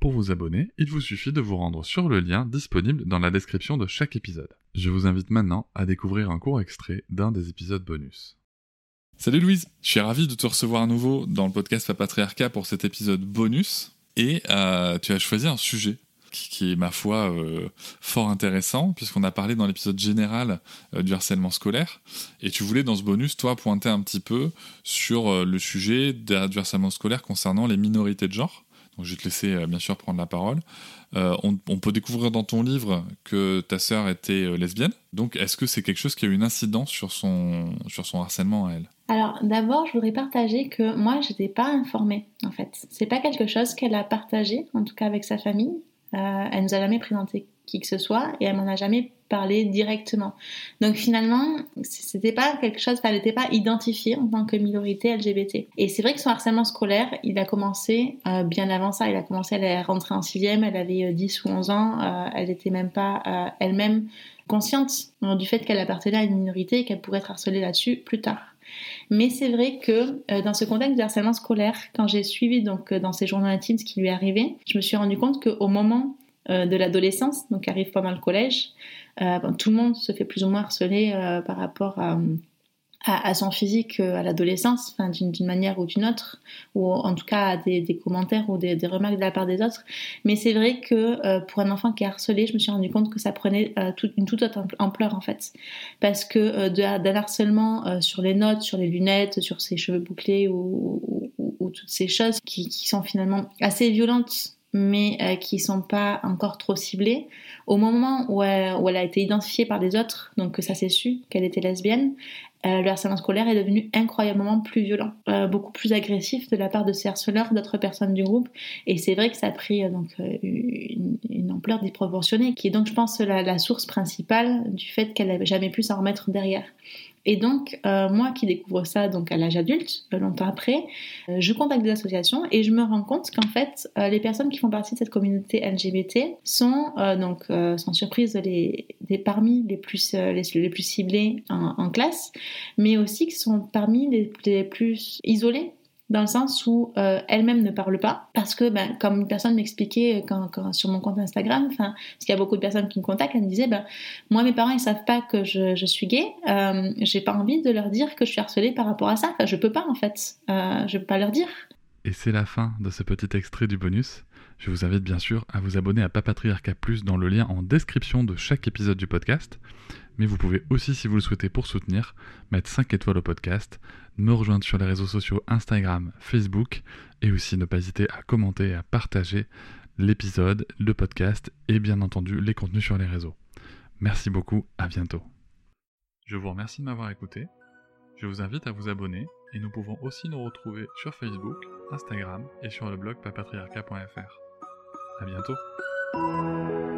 Pour vous abonner, il vous suffit de vous rendre sur le lien disponible dans la description de chaque épisode. Je vous invite maintenant à découvrir un court extrait d'un des épisodes bonus. Salut Louise, je suis ravi de te recevoir à nouveau dans le podcast Papatriarcat pour cet épisode bonus. Et euh, tu as choisi un sujet qui, est, ma foi, euh, fort intéressant, puisqu'on a parlé dans l'épisode général euh, du harcèlement scolaire. Et tu voulais, dans ce bonus, toi, pointer un petit peu sur le sujet du harcèlement scolaire concernant les minorités de genre. Je vais te laisser, bien sûr, prendre la parole. On, on, peut découvrir dans ton livre que ta sœur était lesbienne. Donc, est-ce que c'est quelque chose qui a eu une incidence sur son, sur son harcèlement à elle? Alors d'abord, je voudrais partager que moi, je n'étais pas informée en fait. C'est pas quelque chose qu'elle a partagé, en tout cas avec sa famille. Euh, elle nous a jamais présenté qui que ce soit et elle m'en a jamais parlé directement. Donc finalement, c'était pas quelque chose, elle n'était pas identifiée en tant que minorité LGBT. Et c'est vrai que son harcèlement scolaire, il a commencé euh, bien avant ça. Il a commencé, elle est rentrée en sixième, elle avait 10 euh, ou 11 ans, elle n'était même pas elle-même consciente du fait qu'elle appartenait à une minorité et qu'elle pourrait être harcelée là-dessus plus tard. Mais c'est vrai que euh, dans ce contexte de scolaire, quand j'ai suivi donc euh, dans ses journaux intimes ce qui lui est arrivé, je me suis rendu compte qu'au moment euh, de l'adolescence, donc arrive pendant le collège, tout le monde se fait plus ou moins harceler par rapport à à, son physique euh, à l'adolescence, d'une manière ou d'une autre, ou en tout cas à des, commentaires ou des, remarques de la part des autres. Mais c'est vrai que euh, pour un enfant qui est harcelé, je me suis rendu compte que ça prenait euh, une toute autre ampleur en fait. Parce que d'un harcèlement sur les notes, sur les lunettes, sur ses cheveux bouclés ou, toutes ces choses qui, sont finalement assez violentes mais euh, qui sont pas encore trop ciblées. Au moment où elle, où elle, a été identifiée par des autres, donc que ça s'est su qu'elle était lesbienne, euh, le harcèlement scolaire est devenu incroyablement plus violent, euh, beaucoup plus agressif de la part de ses harceleurs, d'autres personnes du groupe. Et c'est vrai que ça a pris euh, donc une, une, ampleur disproportionnée, qui est donc, je pense, la, la source principale du fait qu'elle n'avait jamais pu s'en remettre derrière. Et donc, euh, moi qui découvre ça donc à l'âge adulte, euh, longtemps après, euh, je contacte des associations et je me rends compte qu'en fait, les personnes qui font partie de cette communauté LGBT sont donc sans surprise les, parmi les plus les, les plus ciblés en, en, classe, mais aussi qui sont parmi les, les plus isolés dans le sens où euh, elle-même ne parle pas parce que ben, comme une personne m'expliquait quand, quand, sur mon compte Instagram parce qu'il y a beaucoup de personnes qui me contactent elle me disait ben moi mes parents ils savent pas que je, je suis gay euh, j'ai pas envie de leur dire que je suis harcelée par rapport à ça. Enfin je peux pas en fait. Euh, je peux pas leur dire. Et c'est la fin de ce petit extrait du bonus. Je vous invite bien sûr à vous abonner à Papatriarca Plus dans le lien en description de chaque épisode du podcast. Mais vous pouvez aussi, si vous le souhaitez pour soutenir, mettre 5 étoiles au podcast, me rejoindre sur les réseaux sociaux Instagram, Facebook, et aussi ne pas hésiter à commenter et à partager l'épisode, le podcast et bien entendu les contenus sur les réseaux. Merci beaucoup, à bientôt. Je vous remercie de m'avoir écouté. Je vous invite à vous abonner et nous pouvons aussi nous retrouver sur Facebook, Instagram et sur le blog papatriarca.fr. À bientôt.